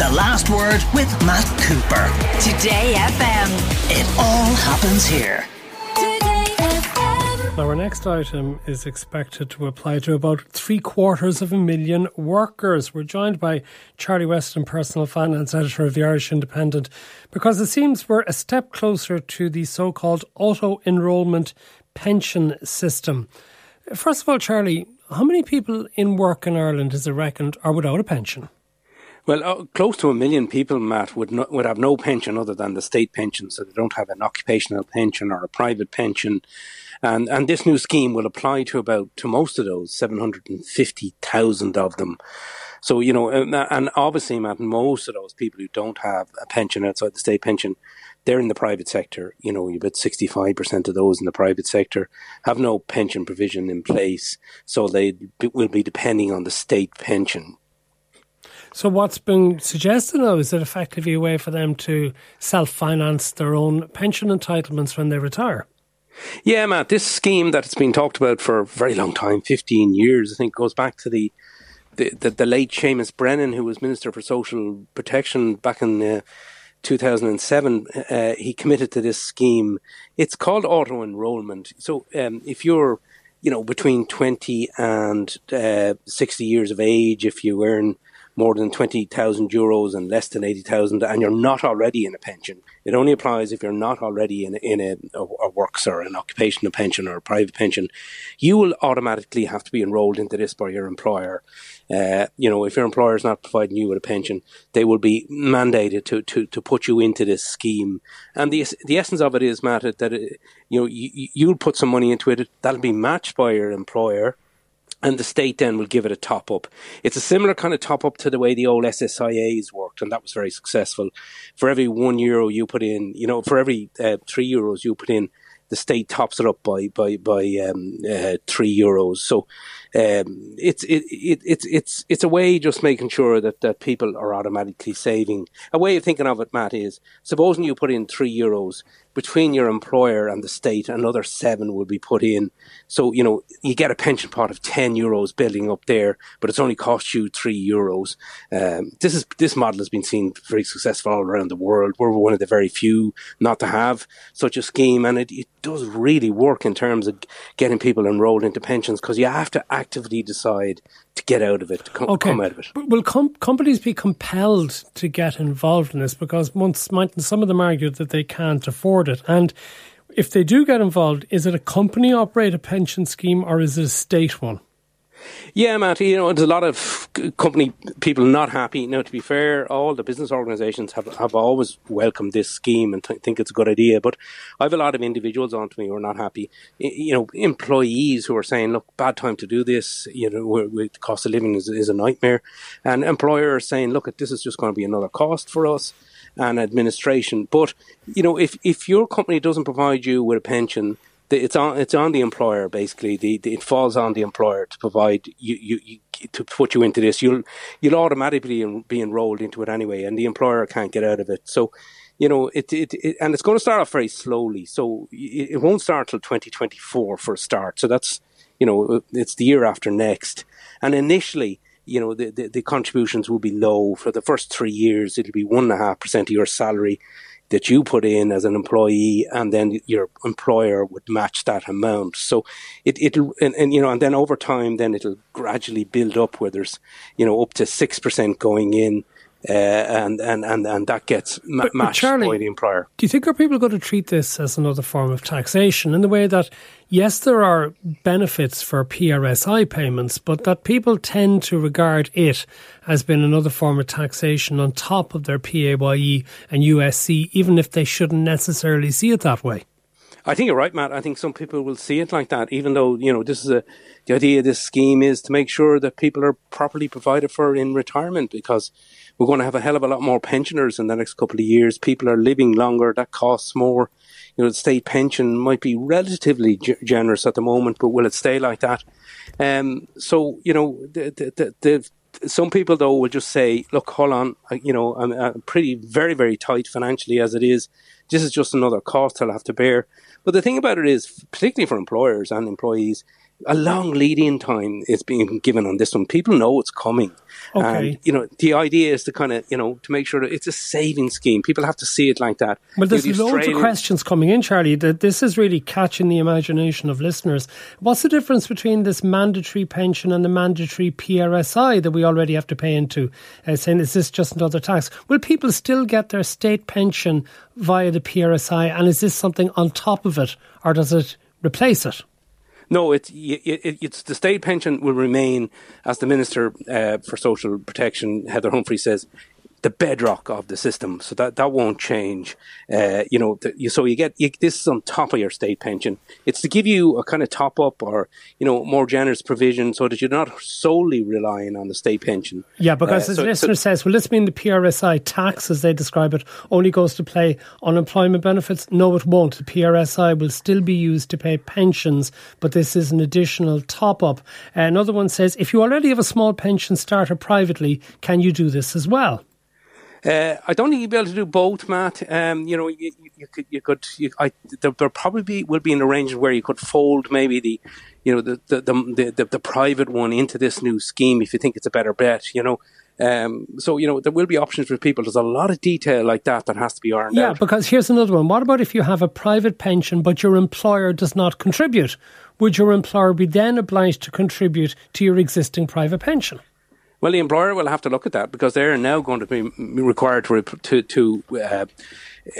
The Last Word with Matt Cooper. Today FM. It all happens here. Now, our next item is expected to apply to about three quarters of a million workers. We're joined by Charlie Weston, personal finance editor of the Irish Independent, because it seems we're a step closer to the so called auto enrolment pension system. First of all, Charlie, how many people in work in Ireland is it reckoned are without a pension? Well, uh, close to a million people, Matt, would not, would have no pension other than the state pension, so they don't have an occupational pension or a private pension. And and this new scheme will apply to about to most of those, seven hundred and fifty thousand of them. So you know, and, and obviously, Matt, most of those people who don't have a pension outside the state pension, they're in the private sector. You know, about sixty five percent of those in the private sector have no pension provision in place, so they will be depending on the state pension. So, what's been suggested now is it effectively a way for them to self finance their own pension entitlements when they retire? Yeah, Matt, this scheme that has been talked about for a very long time 15 years, I think, goes back to the the, the, the late Seamus Brennan, who was Minister for Social Protection back in uh, 2007. Uh, he committed to this scheme. It's called auto enrollment. So, um, if you're you know, between 20 and uh, 60 years of age, if you earn more than 20,000 euros and less than 80,000 and you're not already in a pension. It only applies if you're not already in, in a, a, a works or an occupational pension or a private pension. You will automatically have to be enrolled into this by your employer. Uh, you know, if your employer is not providing you with a pension, they will be mandated to, to, to put you into this scheme. And the, the essence of it is, Matt, that, it, you know, you, you'll put some money into it. That'll be matched by your employer and the state then will give it a top up. It's a similar kind of top up to the way the old SSIAs worked, and that was very successful. For every one euro you put in, you know, for every uh, three euros you put in, the state tops it up by by by um, uh, three euros. So um, it's it, it, it's it's it's a way just making sure that, that people are automatically saving. A way of thinking of it, Matt, is supposing you put in three euros between your employer and the state, another seven will be put in. So you know you get a pension pot of ten euros building up there, but it's only cost you three euros. Um, this is this model has been seen very successful all around the world. We're one of the very few not to have such a scheme, and it, it does really work in terms of getting people enrolled into pensions because you have to actively decide to get out of it, to com- okay. come out of it. But will com- companies be compelled to get involved in this? Because once might, some of them argue that they can't afford it. And if they do get involved, is it a company operated pension scheme or is it a state one? Yeah, Matt, you know, there's a lot of company people not happy. Now, to be fair, all the business organisations have, have always welcomed this scheme and th- think it's a good idea. But I have a lot of individuals on to me who are not happy. You know, employees who are saying, look, bad time to do this. You know, with the cost of living is, is a nightmare. And employers saying, look, this is just going to be another cost for us and administration. But, you know, if, if your company doesn't provide you with a pension, it's on it's on the employer basically. The, the, it falls on the employer to provide you, you, you, to put you into this. You'll you'll automatically be enrolled into it anyway, and the employer can't get out of it. So. You know, it, it, it and it's going to start off very slowly. So it, it won't start till 2024 for a start. So that's, you know, it's the year after next. And initially, you know, the, the, the, contributions will be low for the first three years. It'll be one and a half percent of your salary that you put in as an employee, and then your employer would match that amount. So it it'll and, and you know, and then over time, then it'll gradually build up where there's you know up to six percent going in. Uh, and, and, and, and that gets ma- but, Charlie, by the employer. Do you think are people going to treat this as another form of taxation in the way that, yes, there are benefits for PRSI payments, but that people tend to regard it as being another form of taxation on top of their PAYE and USC, even if they shouldn't necessarily see it that way? I think you're right, Matt. I think some people will see it like that, even though, you know, this is a, the idea of this scheme is to make sure that people are properly provided for in retirement because we're going to have a hell of a lot more pensioners in the next couple of years. People are living longer. That costs more. You know, the state pension might be relatively g- generous at the moment, but will it stay like that? Um, so, you know, the, the, the, some people though will just say, "Look, hold on, you know, I'm, I'm, pretty, very, very tight financially as it is. This is just another cost I'll have to bear." But the thing about it is, particularly for employers and employees, a long lead-in time is being given on this one. People know it's coming. Okay. And, you know, the idea is to kind of, you know, to make sure that it's a saving scheme. People have to see it like that. Well, there's You know, the loads of questions coming in, Charlie. That this is really catching the imagination of listeners. What's the difference between this mandatory pension and the mandatory PRSI that we already have to pay into? Uh, saying, is this just another tax? Will people still get their state pension via the PRSI, and is this something on top of it, or does it replace it? No, it's it, it, it's the state pension will remain, as the Minister uh, for Social Protection, Heather Humphrey says, the bedrock of the system. So that that won't change. Uh, you know, the, you, so you get you, this is on top of your state pension. It's to give you a kind of top up or you know more generous provision, so that you're not solely relying on the state pension. Yeah, because Uh, as so- the listener so- says, will this mean the PRSI tax, as they describe it, only goes to pay unemployment benefits? No, it won't. The PRSI will still be used to pay pensions, but this is an additional top up. another one says, if you already have a small pension starter privately, can you do this as well? Uh, I don't think you'll be able to do both, Matt. Um, you know, you, you, you could, you could, you, I, there, there probably be, will be an arrangement where you could fold maybe the, you know, the the, the, the, the private one into this new scheme if you think it's a better bet. You know, um, so you know there will be options for people. There's a lot of detail like that that has to be ironed Yeah, out. because here's another one. What about if you have a private pension but your employer does not contribute? Would your employer be then obliged to contribute to your existing private pension? Well, the employer will have to look at that because they're now going to be required to to, to uh,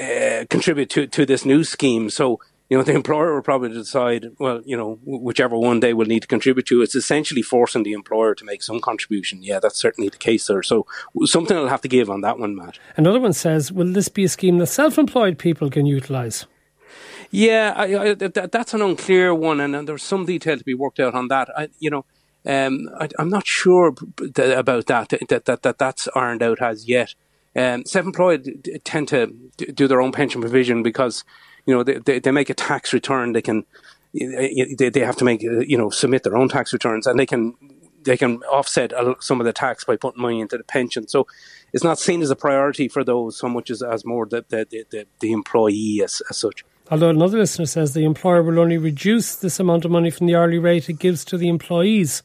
uh, contribute to, to this new scheme. So, you know, the employer will probably decide, well, you know, whichever one they will need to contribute to. It's essentially forcing the employer to make some contribution. Yeah, that's certainly the case there. So, something I'll have to give on that one, Matt. Another one says, will this be a scheme that self employed people can utilise? Yeah, I, I, that, that's an unclear one, and, and there's some detail to be worked out on that. I, you know, um, I, I'm not sure about that, that, that, that that's ironed out as yet. Um, self-employed tend to do their own pension provision because, you know, they, they, they make a tax return. They can, they, they have to make, uh, you know, submit their own tax returns, and they can they can offset some of the tax by putting money into the pension. So it's not seen as a priority for those so much as, as more the the, the, the, the employee as, as such. Although another listener says the employer will only reduce this amount of money from the hourly rate it gives to the employees.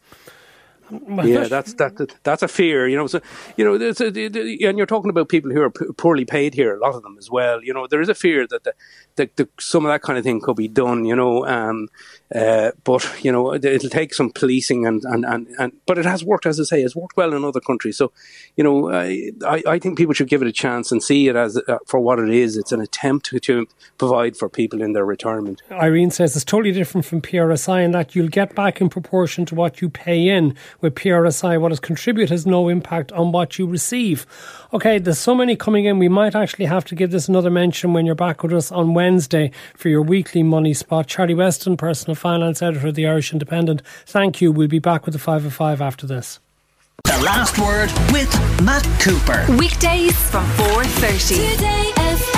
Yeah, that's that, that's a fear, you know. So you know, there's a, and you're talking about people who are p- poorly paid here, a lot of them as well. You know, there is a fear that the, the, the some of that kind of thing could be done. You know, um, uh, but you know, it- it'll take some policing and, and, and, and but it has worked, as I say, it's worked well in other countries. So, you know, I I, I think people should give it a chance and see it as uh, for what it is. It's an attempt to, to provide for people in their retirement. Irene says it's totally different from PRSI in that you'll get back in proportion to what you pay in. With PRSI, what is contributed has no impact on what you receive. Okay, there's so many coming in. We might actually have to give this another mention when you're back with us on Wednesday for your weekly money spot. Charlie Weston, personal finance editor of the Irish Independent. Thank you. We'll be back with the five of five after this. The last word with Matt Cooper. Weekdays from 4.30. Today